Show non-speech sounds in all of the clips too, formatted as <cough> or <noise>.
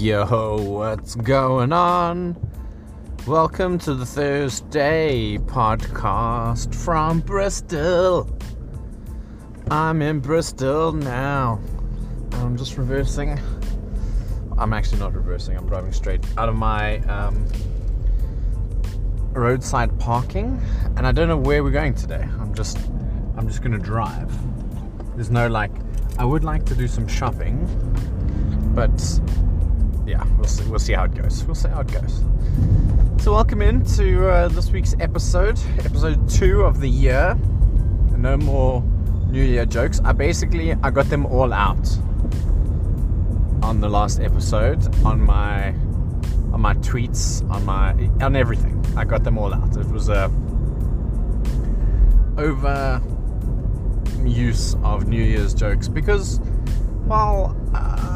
Yo, what's going on? Welcome to the Thursday podcast from Bristol. I'm in Bristol now. I'm just reversing. I'm actually not reversing, I'm driving straight out of my um, roadside parking and I don't know where we're going today. I'm just I'm just gonna drive. There's no like I would like to do some shopping, but see, we'll see how it goes. We'll see how it goes. So welcome into uh, this week's episode, episode two of the year. No more New Year jokes. I basically I got them all out on the last episode on my on my tweets on my on everything. I got them all out. It was a over use of New Year's jokes because, well, uh,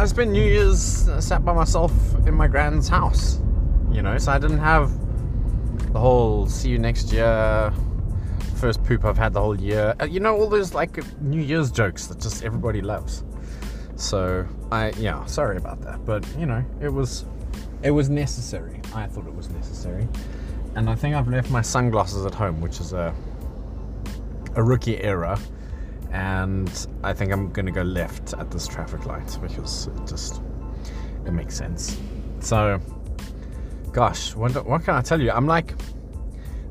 I spent New Year's sat by myself in my grand's house, you know, so I didn't have the whole see you next year, first poop I've had the whole year, uh, you know, all those like New Year's jokes that just everybody loves. So I, yeah, sorry about that, but you know, it was, it was necessary. I thought it was necessary, and I think I've left my sunglasses at home, which is a a rookie error, and I think I'm gonna go left at this traffic light because it just it makes sense. So, gosh, what, what can I tell you? I'm like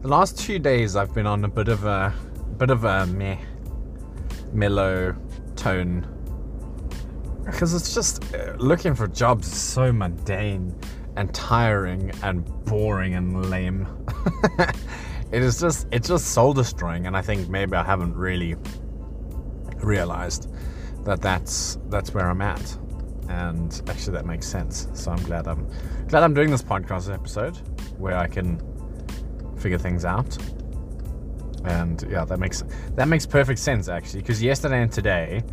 the last two days I've been on a bit of a bit of a meh mellow tone because it's just uh, looking for jobs is so mundane and tiring and boring and lame. <laughs> it is just it's just soul destroying and i think maybe i haven't really realized that that's that's where i'm at. And actually that makes sense. So i'm glad i'm glad i'm doing this podcast episode where i can figure things out. And yeah that makes that makes perfect sense actually because yesterday and today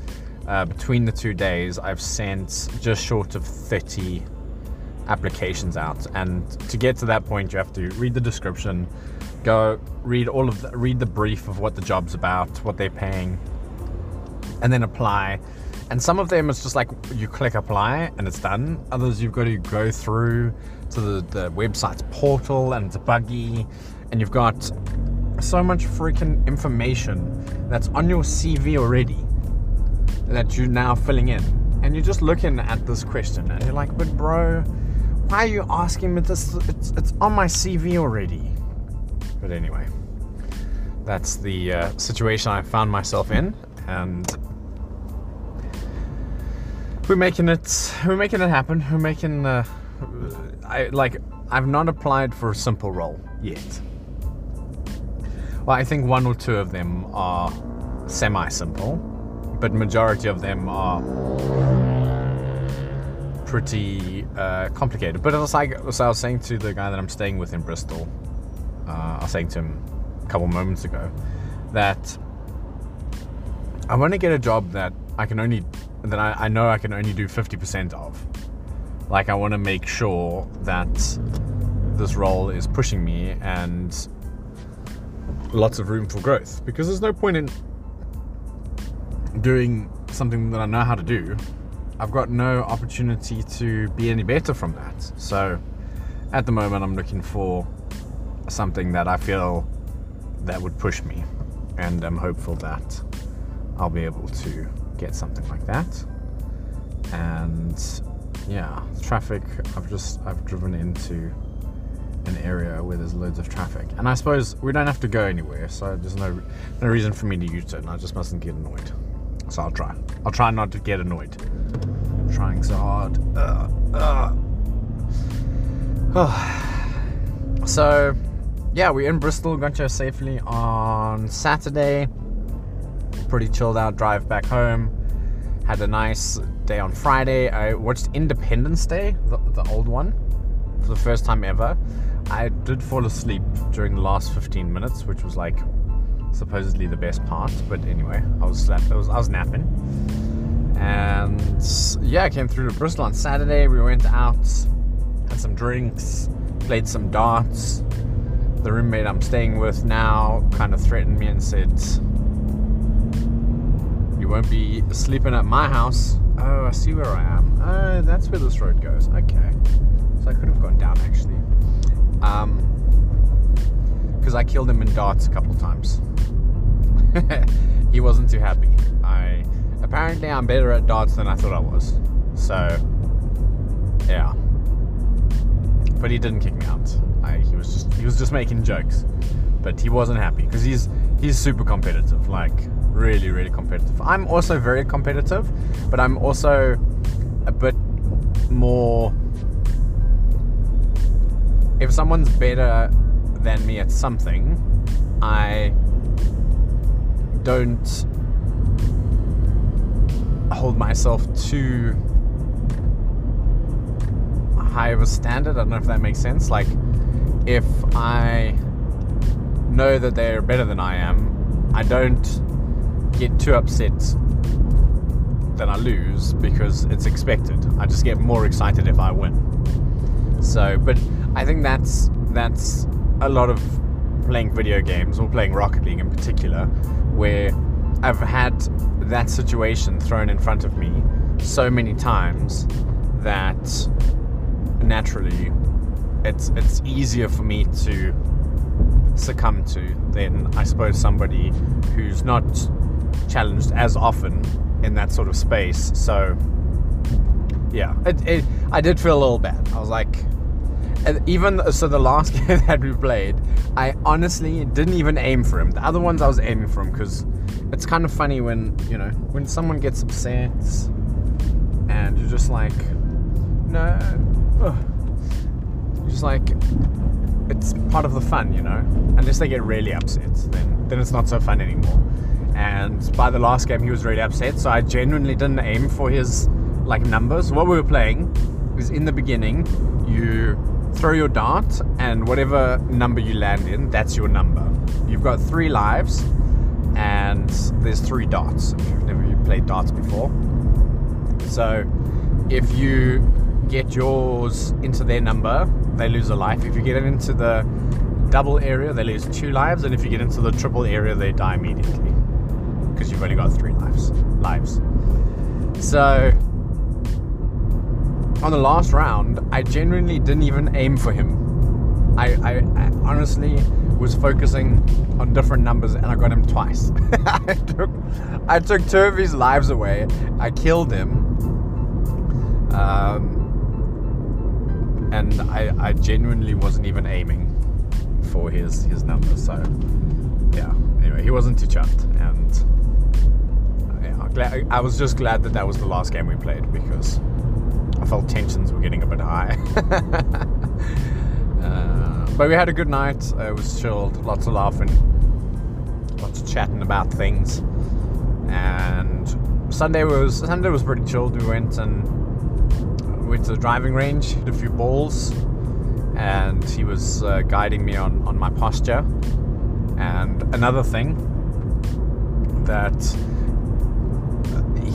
uh, between the two days i've sent just short of 30 applications out. And to get to that point you have to read the description go read all of the, read the brief of what the job's about, what they're paying, and then apply. And some of them it's just like you click apply and it's done. Others you've got to go through to the, the website's portal and it's buggy, and you've got so much freaking information that's on your CV already that you're now filling in. And you're just looking at this question and you're like, but bro, why are you asking me this? It's, it's on my CV already. But anyway, that's the uh, situation I found myself in, and we're making it. We're making it happen. We're making. Uh, I like. I've not applied for a simple role yet. Well, I think one or two of them are semi-simple, but majority of them are pretty uh, complicated. But so I was saying to the guy that I'm staying with in Bristol, uh, I was saying to him a couple moments ago that I want to get a job that I can only that I, I know I can only do 50% of. Like I want to make sure that this role is pushing me and lots of room for growth because there's no point in doing something that I know how to do. I've got no opportunity to be any better from that. So at the moment I'm looking for something that I feel that would push me, and I'm hopeful that I'll be able to get something like that. And yeah, traffic. I've just I've driven into an area where there's loads of traffic, and I suppose we don't have to go anywhere, so there's no no reason for me to use it. And I just mustn't get annoyed. So I'll try. I'll try not to get annoyed. I'm trying so hard. Uh, uh. Oh. <sighs> so yeah, we're in Bristol, got here safely on Saturday. Pretty chilled out drive back home. Had a nice day on Friday. I watched Independence Day, the, the old one, for the first time ever. I did fall asleep during the last 15 minutes, which was like supposedly the best part. But anyway, I was slept. I was I was napping, and yeah, I came through to Bristol on Saturday. We went out, had some drinks, played some darts, the roommate I'm staying with now kind of threatened me and said, "You won't be sleeping at my house. Oh, I see where I am. Oh, that's where this road goes. Okay. So I could have gone down actually. Um, because I killed him in darts a couple times. <laughs> he wasn't too happy. I apparently I'm better at darts than I thought I was. So yeah. But he didn't kick me out. I, he was just he was just making jokes. But he wasn't happy because he's he's super competitive. Like really, really competitive. I'm also very competitive, but I'm also a bit more. If someone's better than me at something, I don't hold myself too high of a standard. I don't know if that makes sense. Like, if I know that they're better than I am, I don't get too upset that I lose because it's expected. I just get more excited if I win. So, but I think that's that's a lot of playing video games or playing Rocket League in particular, where I've had that situation thrown in front of me so many times that naturally it's it's easier for me to succumb to than I suppose somebody who's not challenged as often in that sort of space. So, yeah, it, it, I did feel a little bad. I was like, even so, the last <laughs> game that we played, I honestly didn't even aim for him. The other ones I was aiming for him because it's kind of funny when you know when someone gets upset and you're just like, no, you're just like it's part of the fun, you know. Unless they get really upset, then then it's not so fun anymore. And by the last game, he was really upset, so I genuinely didn't aim for his like numbers. What we were playing is in the beginning, you throw your dart, and whatever number you land in, that's your number. You've got three lives, and there's three dots. If you've never played darts before, so if you get yours into their number, they lose a life. If you get it into the double area, they lose two lives, and if you get into the triple area, they die immediately because you've only got three lives. Lives. So on the last round, I genuinely didn't even aim for him. I, I, I honestly was focusing on different numbers, and I got him twice. <laughs> I took I took two of his lives away. I killed him. Um, and I, I genuinely wasn't even aiming for his his number. So yeah. Anyway, he wasn't too chuffed, and glad, I was just glad that that was the last game we played because I felt tensions were getting a bit high. <laughs> uh, but we had a good night. It was chilled, lots of laughing, lots of chatting about things, and Sunday was Sunday was pretty chilled. We went and went to the driving range, hit a few balls, and he was uh, guiding me on, on my posture. And another thing that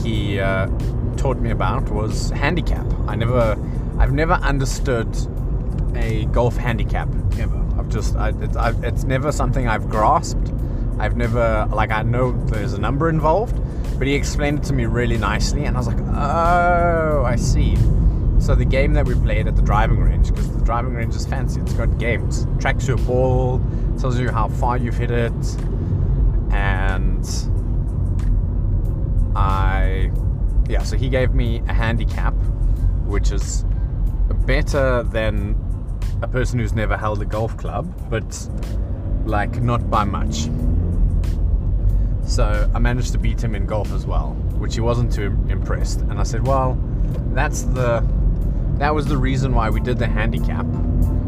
he uh, taught me about was handicap. I never, I've never understood a golf handicap ever. I've just, I, it's, I've, it's never something I've grasped. I've never, like, I know there's a number involved, but he explained it to me really nicely, and I was like, oh, I see. So the game that we played at the driving range, because the driving range is fancy, it's got games, tracks your ball, tells you how far you've hit it, and yeah. So he gave me a handicap, which is better than a person who's never held a golf club, but like not by much. So I managed to beat him in golf as well, which he wasn't too impressed. And I said, well, that's the that was the reason why we did the handicap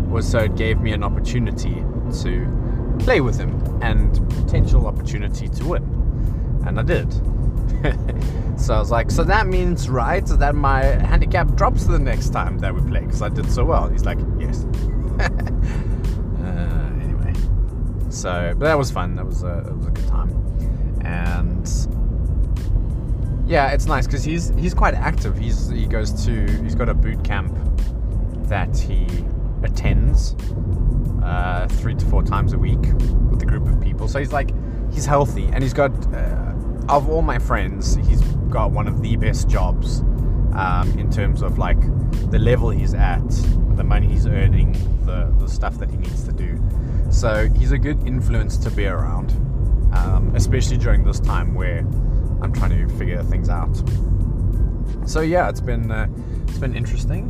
was so it gave me an opportunity to play with him and potential opportunity to win. And I did. <laughs> so I was like, so that means, right, so that my handicap drops the next time that we play because I did so well. He's like, yes. <laughs> uh, anyway, so but that was fun. That was a, it was a good time, and yeah, it's nice because he's he's quite active. He's he goes to he's got a boot camp that he attends uh, three to four times a week with a group of people. So he's like he's healthy and he's got uh, of all my friends, he's got one of the best jobs um, in terms of like the level he's at, the money he's earning, the, the stuff that he needs to do. So he's a good influence to be around, um, especially during this time where I'm trying to figure things out. So yeah, it's been uh, it's been interesting,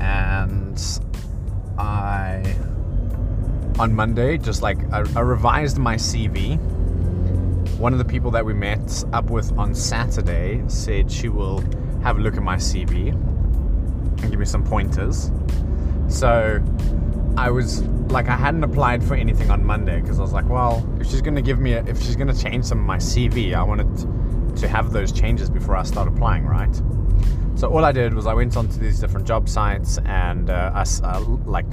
and I on Monday just like I, I revised my CV. One of the people that we met up with on Saturday said she will have a look at my CV and give me some pointers. So I was like, I hadn't applied for anything on Monday because I was like, well, if she's gonna give me, a, if she's gonna change some of my CV, I wanted to have those changes before I start applying, right? So all I did was I went onto these different job sites and uh, I uh, like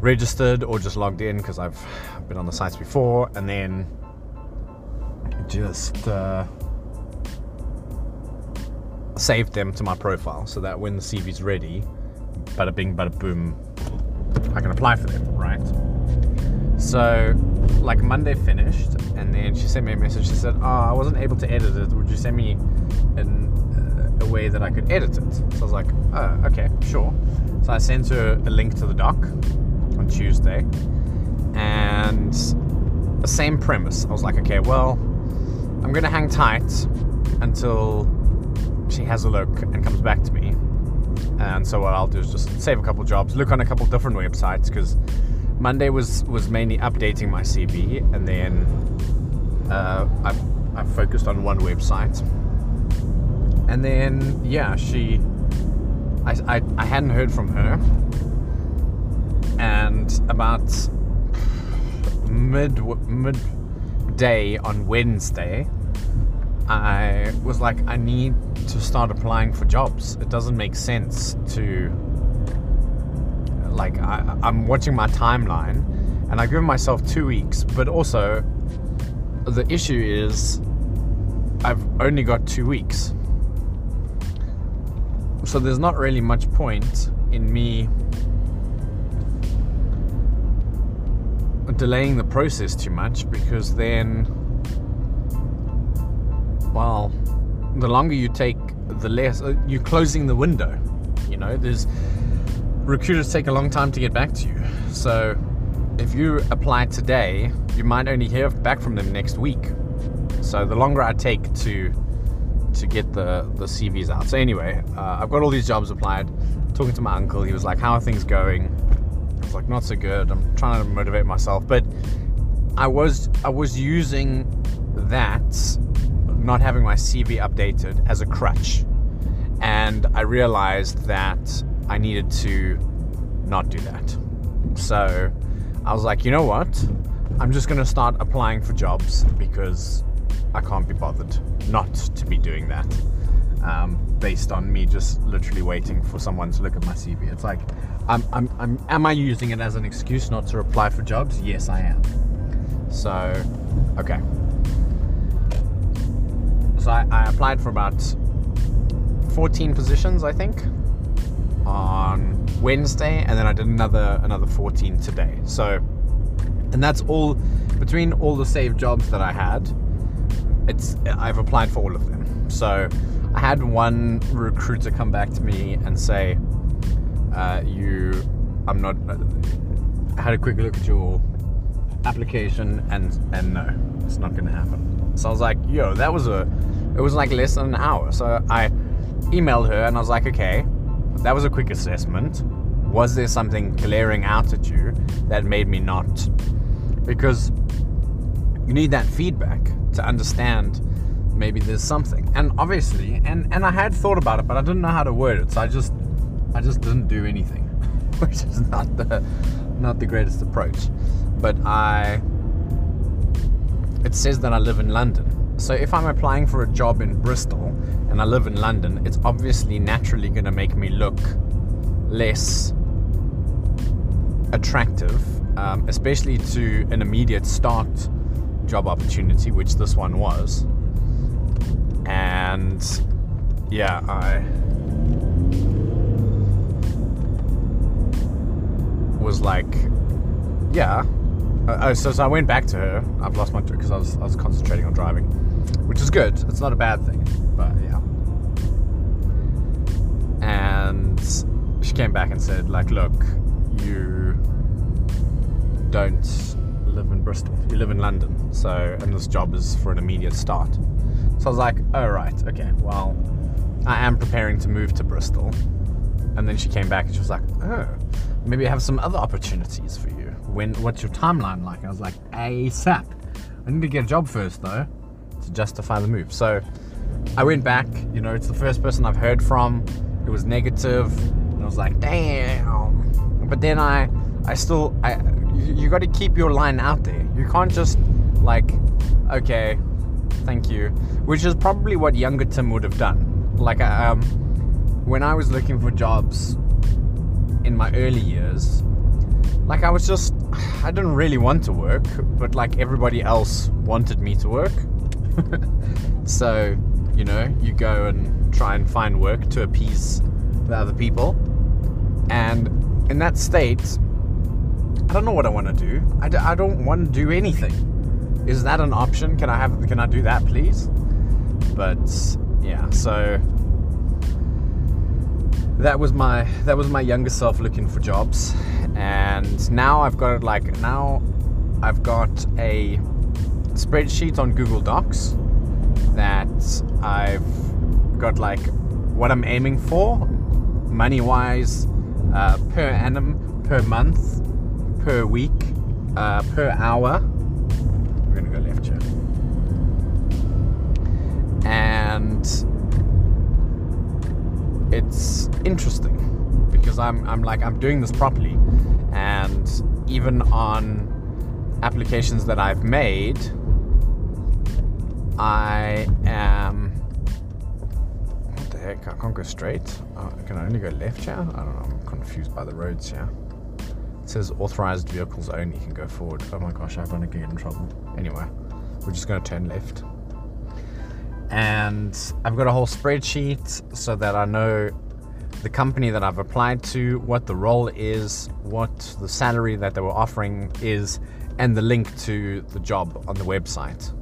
registered or just logged in because I've been on the sites before, and then just. Uh, saved them to my profile so that when the CV's ready, bada bing, bada boom, I can apply for them, right? So, like Monday finished, and then she sent me a message. She said, "Oh, I wasn't able to edit it. Would you send me an, uh, a way that I could edit it?" So I was like, "Oh, okay, sure." So I sent her a link to the doc on Tuesday, and the same premise. I was like, "Okay, well, I'm gonna hang tight until she has a look and comes back to me. And so what I'll do is just save a couple jobs, look on a couple different websites because Monday was was mainly updating my CV, and then uh, I I focused on one website, and then yeah, she I I, I hadn't heard from her, and about mid mid day on Wednesday, I was like, I need to start applying for jobs. It doesn't make sense to, like, I, I'm watching my timeline and I give myself two weeks, but also the issue is I've only got two weeks. So there's not really much point in me delaying the process too much because then well, the longer you take, the less uh, you're closing the window. You know, there's recruiters take a long time to get back to you. So if you apply today, you might only hear back from them next week. So the longer I take to to get the the CVs out. So anyway, uh, I've got all these jobs applied. Talking to my uncle, he was like, "How are things going?" "Not so good." I'm trying to motivate myself, but I was I was using that not having my CV updated as a crutch. And I realized that I needed to not do that. So I was like, you know what? I'm just to start applying for jobs because I can't be bothered not to be doing that. Um, based on me just literally waiting for someone to look at my CV. It's like, I'm, I'm, I'm, am I using it as an excuse not to apply for jobs? Yes, I am. So, okay. So I, I applied for about 14 positions, I think, on Wednesday, and then I did another another 14 today. So, and that's all between all the saved jobs that I had. It's I've applied for all of them. So, I had one recruiter come back to me and say, uh, "You, I'm not." I had a quick look at your application, and and no, it's not going to happen. So I was like, "Yo, that was a." It was like less than an hour. So I emailed her and I was like, okay, that was a quick assessment. Was there something glaring out at you that made me not? Because you need that feedback to understand maybe there's something. And obviously, and, and I had thought about it, but I didn't know how to word it. So I just I just didn't do anything. <laughs> Which is not the not the greatest approach. But I it says that I live in London. So if I'm applying for a job in Bristol and I live in London, it's obviously naturally going to make me look less attractive, um, especially to an immediate start job opportunity, which this one was. And yeah, I was like, yeah, Uh, oh, so, so I went back to her. I've lost my because I was I was concentrating on driving, which is good. It's not a bad thing, but yeah. And she came back and said, like, look, you don't live in Bristol. You live in London. So, and this job is for an immediate start. So I was like, oh right, okay. Well, I am preparing to move to Bristol. And then she came back and she was like, oh, maybe I have some other opportunities for you. When? What's your timeline like? I was like, ASAP. I need to get a job first though to justify the move. So I went back. You know, it's the first person I've heard from. It was negative. and I was like, damn. But then I, I still, I, you, you got to keep your line out there. You can't just like, okay, thank you, which is probably what younger Tim would have done. Like, um, when I was looking for jobs in my early years, like I was just, I didn't really want to work, but like everybody else wanted me to work. <laughs> so, you know, you go and try and find work to appease the other people. And in that state, I don't know what I want to do. I d- I don't want to do anything. Is that an option? Can I have? Can I do that, please? But yeah, so that was my that was my younger self looking for jobs, and now I've got like now I've got a spreadsheet on Google Docs that I've got like what I'm aiming for, money wise, uh, per annum, per month, per week, uh, per hour. Left here, and it's interesting because I'm I'm like I'm doing this properly, and even on applications that I've made, I am. What the heck? I can't go straight. Uh, can I only go left here? I don't know. I'm confused by the roads here. It says authorized vehicles only can go forward. Oh my gosh, I'm gonna get in trouble. Anyway, we're just gonna turn left. And I've got a whole spreadsheet so that I know the company that I've applied to, what the role is, what the salary that they were offering is, and the link to the job on the website.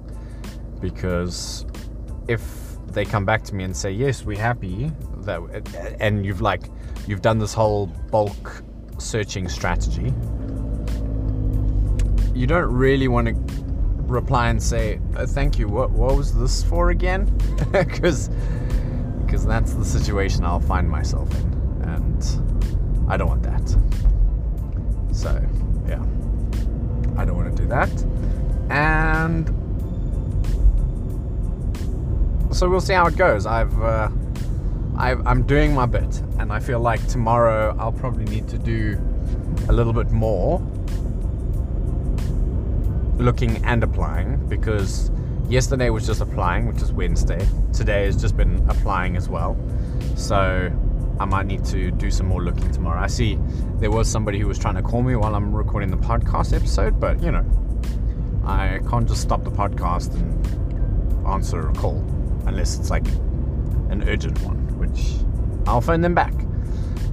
Because if they come back to me and say, yes, we're happy, that, and you've like, you've done this whole bulk searching strategy, you don't really want to reply and say, oh, thank you, what, what was this for again? <laughs> Because because that's the situation I'll find myself in, and I don't want that. So, yeah, I don't want to do that, and so we'll see how it goes. I've, uh, I've I'm doing my bit, and I feel like tomorrow I'll probably need to do a little bit more looking and applying because yesterday was just applying, which is Wednesday. Today has just been applying as well. So I might need to do some more looking tomorrow. I see there was somebody who was trying to call me while I'm recording the podcast episode, but you know, I can't just stop the podcast and answer a call unless it's like an urgent one, which I'll phone them back.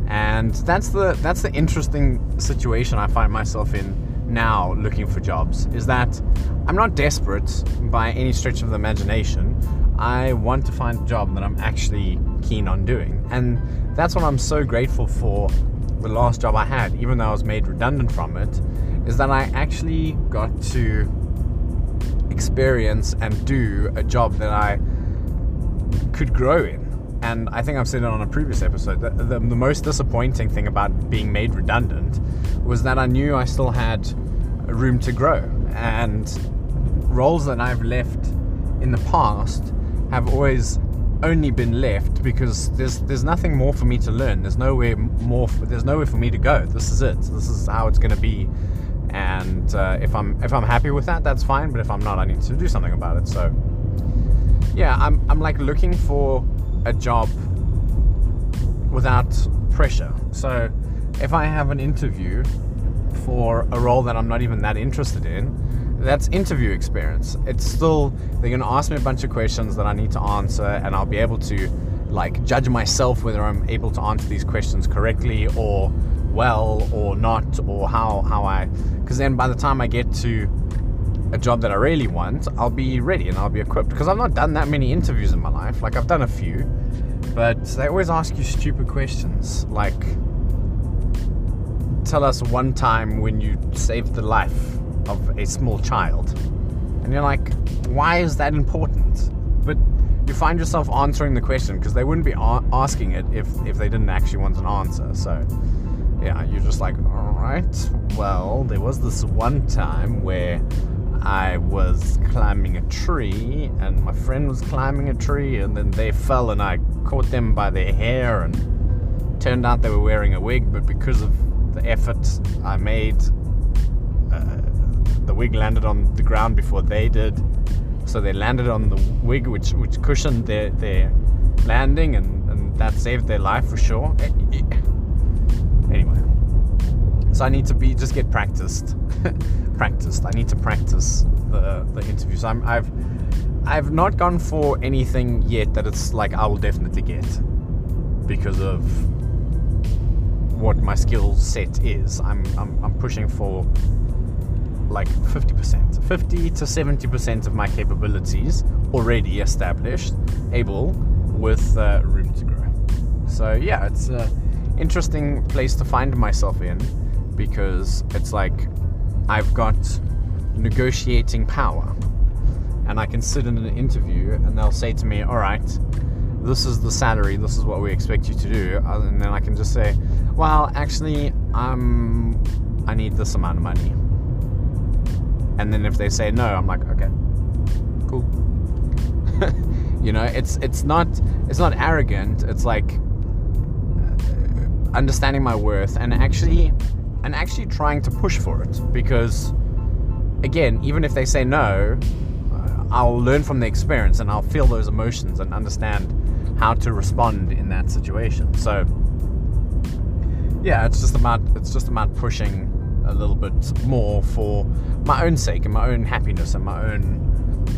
And that's the that's the interesting situation I find myself in now looking for jobs is that I'm not desperate by any stretch of the imagination. I want to find a job that I'm actually keen on doing. And that's what I'm so grateful for the last job I had, even though I was made redundant from it, is that I actually got to experience and do a job that I could grow in. And I think I've said it on a previous episode. The, the, the, most disappointing thing about being made redundant was that I knew I still had room to grow. And roles that I've left in the past have always only been left because there's there's nothing more for me to learn. There's nowhere more. There's nowhere for me to go. This is it. This is how it's going to be. And uh, if I'm if I'm happy with that, that's fine. But if I'm not, I need to do something about it. So yeah, I'm I'm like looking for a job without pressure. So if I have an interview for a role that I'm not even that interested in, that's interview experience. It's still they're going to ask me a bunch of questions that I need to answer, and I'll be able to like judge myself whether I'm able to answer these questions correctly or well or not, or how how I. Because then by the time I get to a job that I really want, I'll be ready and I'll be equipped. Because I've not done that many interviews in my life. Like I've done a few, but they always ask you stupid questions like. Tell us one time when you saved the life of a small child. And you're like, why is that important? But you find yourself answering the question because they wouldn't be a- asking it if, if they didn't actually want an answer. So, yeah, you're just like, all right, well, there was this one time where I was climbing a tree and my friend was climbing a tree and then they fell and I caught them by their hair and turned out they were wearing a wig, but because of the effort I made, uh, the wig landed on the ground before they did. So they landed on the wig, which which cushioned their their landing, and, and that saved their life for sure. Anyway, so I need to be just get practiced, <laughs> practiced. I need to practice the the interviews. I'm I've I've not gone for anything yet that it's like I will definitely get because of what my skill set is. I'm I'm, I'm pushing for like 50%, 50 to 70% of my capabilities already established, able with uh, room to grow. So yeah, it's an interesting place to find myself in because it's like I've got negotiating power. And I can sit in an interview and they'll say to me, all right, this is the salary, this is what we expect you to do. And then I can just say, well, actually, I'm, I need this amount of money and then if they say no i'm like okay cool <laughs> you know it's it's not it's not arrogant it's like uh, understanding my worth and actually and actually trying to push for it. Because again even if they say no uh, i'll learn from the experience and i'll feel those emotions and understand how to respond in that situation. So yeah it's just about it's just about pushing a little bit more for my own sake and my own happiness and my own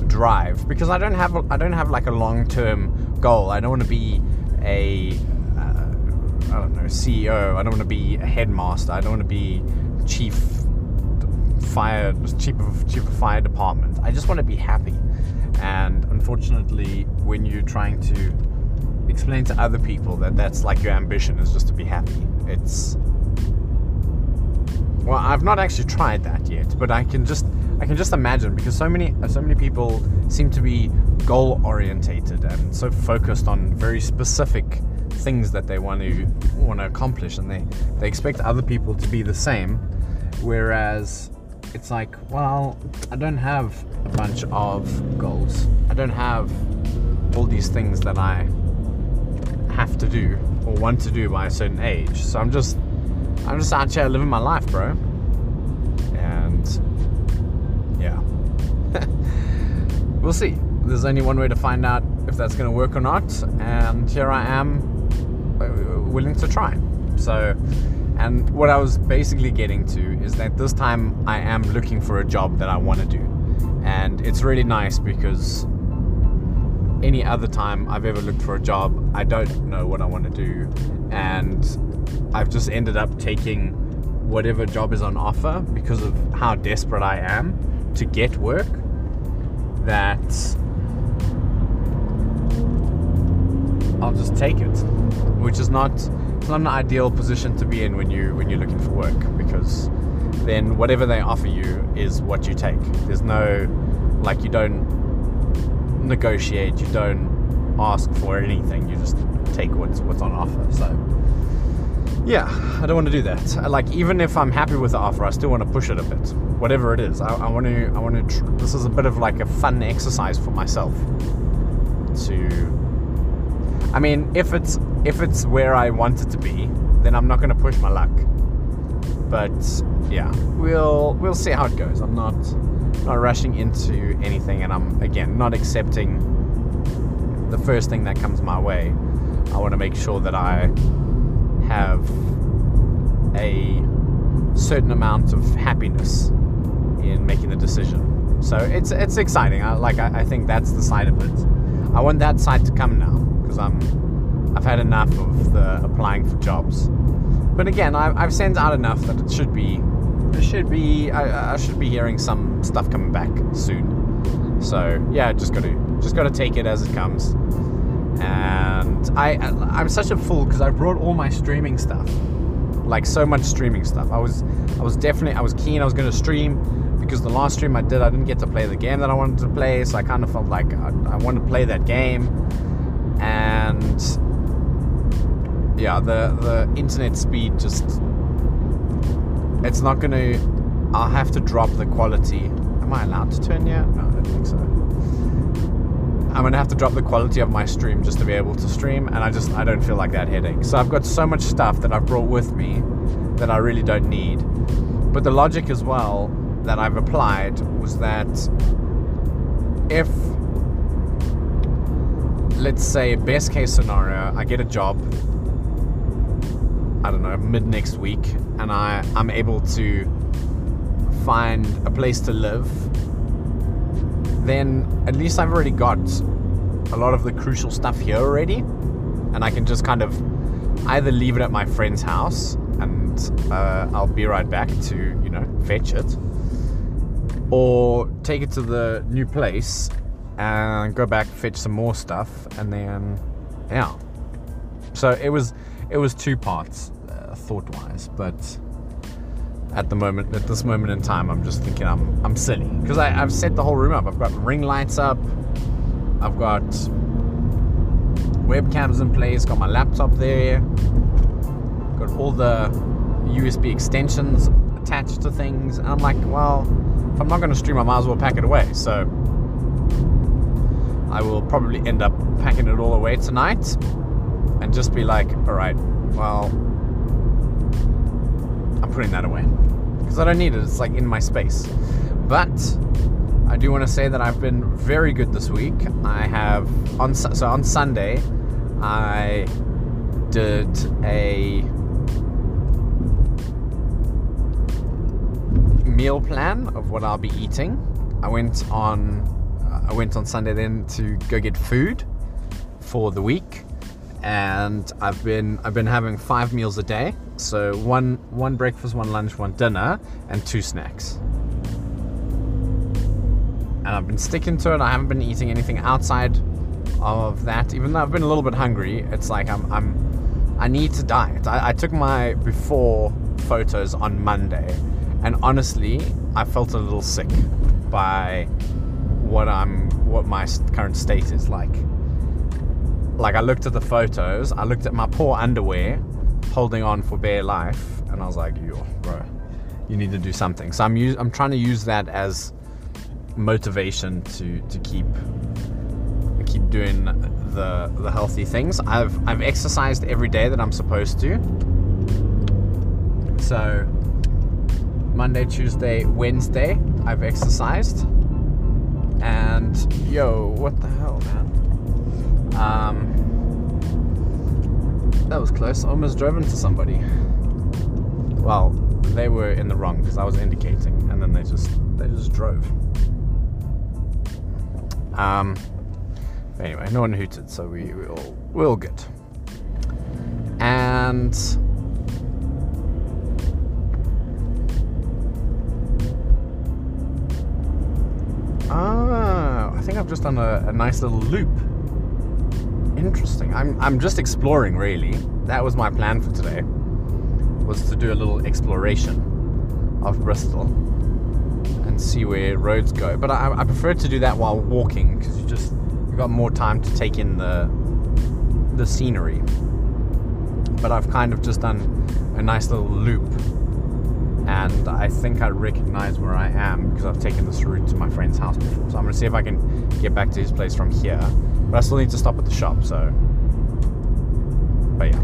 drive. Because I don't have I don't have like a long term goal. I don't want to be a I don't know CEO. I don't want to be a headmaster. I don't want to be chief fire chief of chief of fire department. I just want to be happy. And unfortunately, when you're trying to explain to other people that that's like your ambition is just to be happy, it's well, I've not actually tried that yet, but I can just I can just imagine because so many so many people seem to be goal orientated and so focused on very specific things that they want to want to accomplish and they they expect other people to be the same whereas it's like well I don't have a bunch of goals I don't have all these things that I have to do or want to do by a certain age so I'm just I'm just out here living my life, bro. And yeah. <laughs> we'll see. There's only one way to find out if that's going to work or not. And here I am, Uh, willing to try. So, and what I was basically getting to is that this time I am looking for a job that I want to do. And it's really nice because any other time I've ever looked for a job, I don't know what I want to do. And I've just ended up taking whatever job is on offer because of how desperate I am to get work. That I'll just take it, which is not not an ideal position to be in when you when you're looking for work because then whatever they offer you is what you take. There's no like you don't negotiate, you don't ask for anything. You just take what's what's on offer. So yeah, I don't want to do that. like even if I'm happy with the offer, I still want to push it a bit, whatever it is. I, I want to. I want to. Tr- this is a bit of like a fun exercise for myself. To, I mean, if it's if it's where I want it to be, then I'm not going to push my luck. But yeah, we'll we'll see how it goes. I'm not not rushing into anything, and I'm again not accepting the first thing that comes my way. I want to make sure that I have a certain amount of happiness in making the decision. So it's it's exciting. I, like I, I think that's the side of it. I want that side to come now because I'm I've had enough of the applying for jobs. but again, I, I've sent out enough that it should be, it should be, I, I should be hearing some stuff coming back soon. So yeah, just gotta, just gotta take it as it comes. And I, I'm such a fool because I brought all my streaming stuff, like so much streaming stuff. I was, I was definitely, I was keen. I was gonna stream because the last stream I did, I didn't get to play the game that I wanted to play, so I kind of felt like I, I wanted to play that game. And yeah, the the internet speed just it's not gonna. I'll have to drop the quality. Am I allowed to turn yet? No, I don't think so. I'm gonna have to drop the quality of my stream just to be able to stream, and I just I don't feel like that headache. So I've got so much stuff that I've brought with me that I really don't need. But the logic as well that I've applied was that if let's say best case scenario, I get a job I don't know, mid next week, and I, I'm able to find a place to live, then at least I've already got a lot of the crucial stuff here already, and I can just kind of either leave it at my friend's house and uh, I'll be right back to, you know, fetch it, or take it to the new place and go back, fetch some more stuff, and then, yeah. So it was it was two parts uh, thought wise but at the moment at this moment in time i'm just thinking i'm i'm silly. Because i've set the whole room up. I've got ring lights up. I've got webcams in place. Got my laptop there. Got all the usb extensions attached to things. And i'm like well if i'm not going to stream i might as well pack it away. So i will probably end up packing it all away tonight and just be like, all right, well, I'm putting that away because I don't need it. It's like in my space. But I do want to say that I've been very good this week. I have on so on Sunday, I did a meal plan of what I'll be eating. I went on I went on Sunday then to go get food for the week and I've been I've been having five meals a day. So one one breakfast, one lunch, one dinner, and two snacks. And I've been sticking to it. I haven't been eating anything outside of that. Even though I've been a little bit hungry, it's like I'm I'm I need to diet. I, I took my before photos on Monday, and honestly, I felt a little sick by what I'm what my current state is like like I looked at the photos, I looked at my poor underwear holding on for bare life, and I was like, yo, bro, you need to do something. So I'm I'm trying to use that as motivation to to keep keep doing the the healthy things. I've I've exercised every day that I'm supposed to. So Monday, Tuesday, Wednesday, I've exercised. And yo, what the hell, man? Um, that was close. Almost drove into somebody. Well, they were in the wrong because I was indicating, and then they just they just drove. Um. Anyway, no one hooted, so we, we all we're all good. And ah, I think I've just done a, a nice little loop. Interesting. I'm I'm just exploring really. That was my plan for today. Was to do a little exploration of Bristol and see where roads go. But I, I prefer to do that while walking because you just you've got more time to take in the the scenery. But I've kind of just done a nice little loop and I think I recognize where I am because I've taken this route to my friend's house before. So I'm gonna see if I can get back to his place from here. But I still need to stop at the shop, so. But yeah.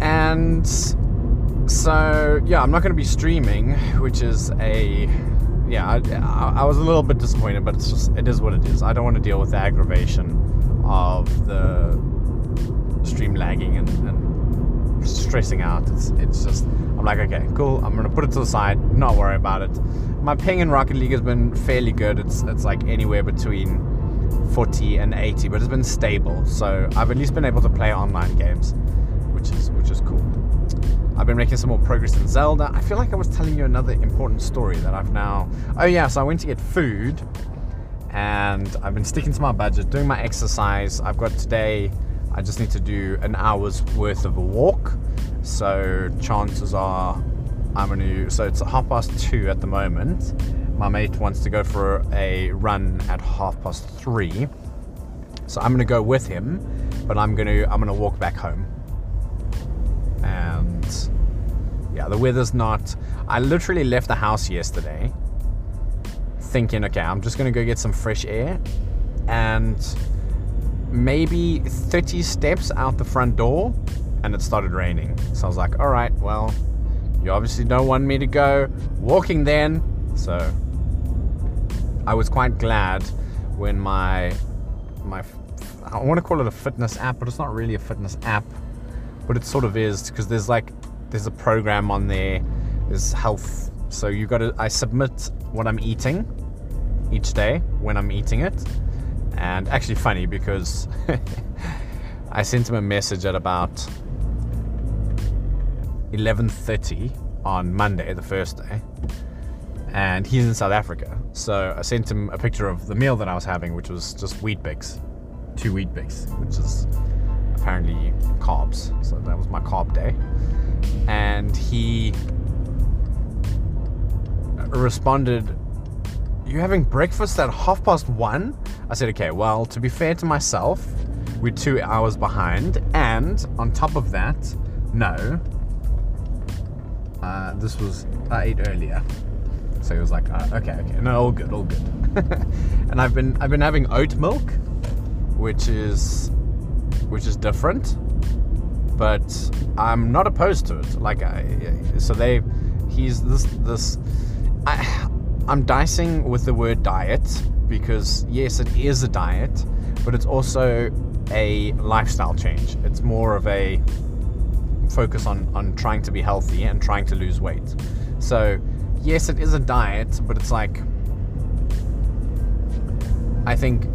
And so, yeah, I'm not gonna be streaming, which is a. Yeah, I, I was a little bit disappointed, but it's just, it is what it is. I don't want to deal with the aggravation of the stream lagging and, and stressing out. It's, it's just, I'm like, okay, cool. I'm gonna put it to the side, not worry about it. My ping in Rocket League has been fairly good. It's it's like anywhere between 40 and 80, but it's been stable. So I've at least been able to play online games, which is which is cool. I've been making some more progress in Zelda. I feel like I was telling you another important story that I've now. Oh, yeah, so I went to get food and I've been sticking to my budget, doing my exercise. I've got today, I just need to do an hour's worth of a walk. So chances are I'm going to. So it's half past two at the moment. My mate wants to go for a run at half past three. So I'm going to go with him, but I'm going to I'm going to walk back home. And yeah, the weather's not. I literally left the house yesterday thinking, okay, I'm just going to go get some fresh air. And maybe 30 steps out the front door, and it started raining. So I was like, all right, well, you obviously don't want me to go walking then. So I was quite glad when my my I want to call it a fitness app, but it's not really a fitness app, but it sort of is because there's like there's a program on there. There's health, so you got to I submit what I'm eating each day when I'm eating it, and actually funny because <laughs> I sent him a message at about 11:30 on Monday, the first day, and he's in South Africa. So I sent him a picture of the meal that I was having, which was just Weet-Bix, two Weet-Bix, which is apparently carbs. So that was my carb day, and he responded, "You're having breakfast at half past one?" I said, "Okay, well, to be fair to myself." We're two hours behind, and on top of that, no, uh, this was I ate earlier, so he was like, uh, okay, okay, no, all good, all good. <laughs> and I've been I've been having oat milk, which is which is different, but I'm not opposed to it. Like, I, so they, he's this this. I, I'm dicing with the word diet because yes, it is a diet, but it's also a lifestyle change. It's more of a focus on on trying to be healthy and trying to lose weight. So, yes, it is a diet, but it's like I think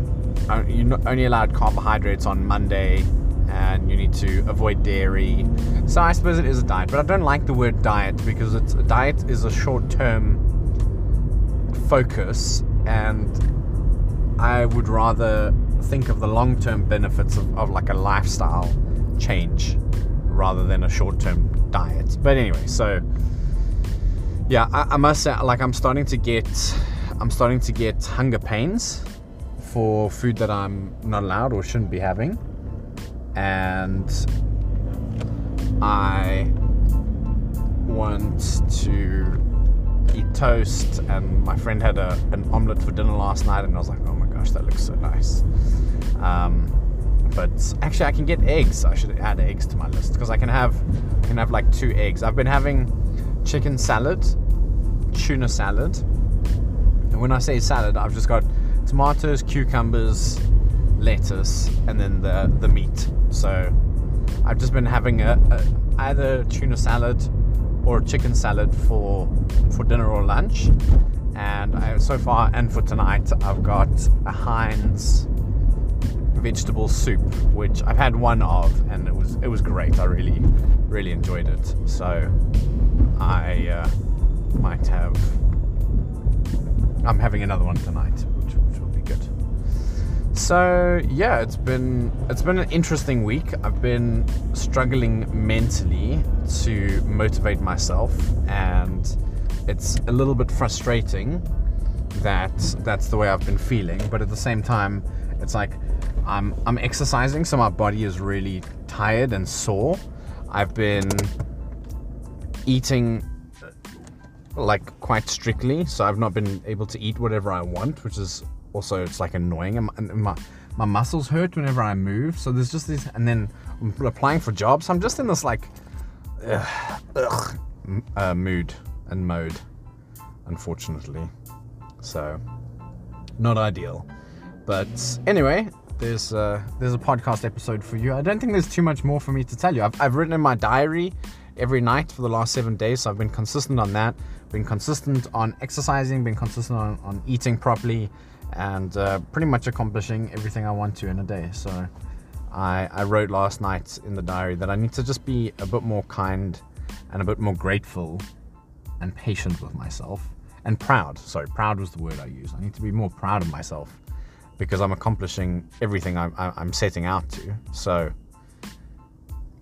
uh, you're only allowed carbohydrates on Monday and you need to avoid dairy. So I suppose it is a diet, but I don't like the word diet because it's a diet is a short-term focus and I would rather think of the long-term benefits of, of like a lifestyle change rather than a short term diet. But anyway, so yeah, I, I, must say, like, I'm starting to get, I'm starting to get hunger pains for food that I'm not allowed or shouldn't be having, and I want to eat toast. And my friend had a, an omelette for dinner last night, and I was like, oh my gosh, that looks so nice. Um, but actually I can get eggs. I should add eggs to my list because I can have I can have like two eggs. I've been having chicken salad, tuna salad, and when I say salad, I've just got tomatoes, cucumbers, lettuce, and then the the meat. So I've just been having a, a either tuna salad or chicken salad for for dinner or lunch. And I, so far, and for tonight, I've got a Heinz vegetable soup, which I've had one of, and it was it was great. I really really enjoyed it. So I uh, might have. I'm having another one tonight, which, which will be good. So yeah, it's been it's been an interesting week. I've been struggling mentally to motivate myself, and it's a little bit frustrating that that's the way I've been feeling. But at the same time, it's like I'm I'm exercising, so my body is really tired and sore. I've been eating like quite strictly, so I've not been able to eat whatever I want, which is also it's like annoying. And my my muscles hurt whenever I move, so there's just this. And then I'm applying for jobs. I'm just in this like ugh, ugh, uh, mood and mode, unfortunately. So not ideal. But anyway, there's uh, there's a podcast episode for you. I don't think there's too much more for me to tell you. I've, I've written in my diary every night for the last seven days, so I've been consistent on that. Been consistent on exercising, been consistent on, on eating properly, and uh, pretty much accomplishing everything I want to in a day. So I, I wrote last night in the diary that I need to just be a bit more kind and a bit more grateful and patient with myself and proud. Sorry, proud was the word I used. I need to be more proud of myself because I'm accomplishing everything I'm, I'm setting out to. So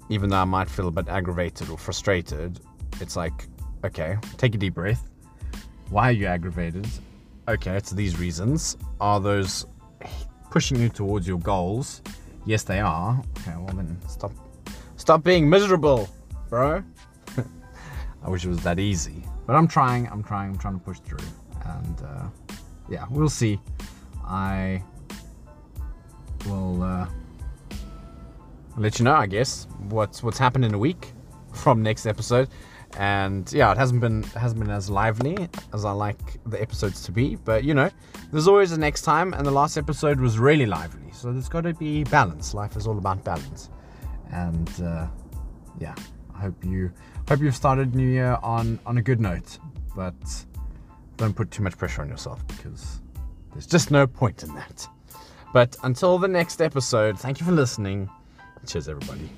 even though I might feel a bit aggravated or frustrated, it's like, okay, take a deep breath. Why are you aggravated? Okay, it's these reasons. Are those pushing you towards your goals? Yes, they are. Okay, well then stop stop being miserable, bro. <laughs> I wish it was that easy. But I'm trying, I'm trying, I'm trying to push through. And uh, yeah, we'll see. I will uh, let you know, I guess, what's what's happened in a week from next episode. And yeah, it hasn't been hasn't been as lively as I like the episodes to be, but you know, there's always a next time. And the last episode was really lively, so there's got to be balance. Life is all about balance, and uh, yeah, I hope you hope you've started New Year on on a good note, but don't put too much pressure on yourself because there's just no point in that. But until the next episode, thank you for listening. Cheers, everybody.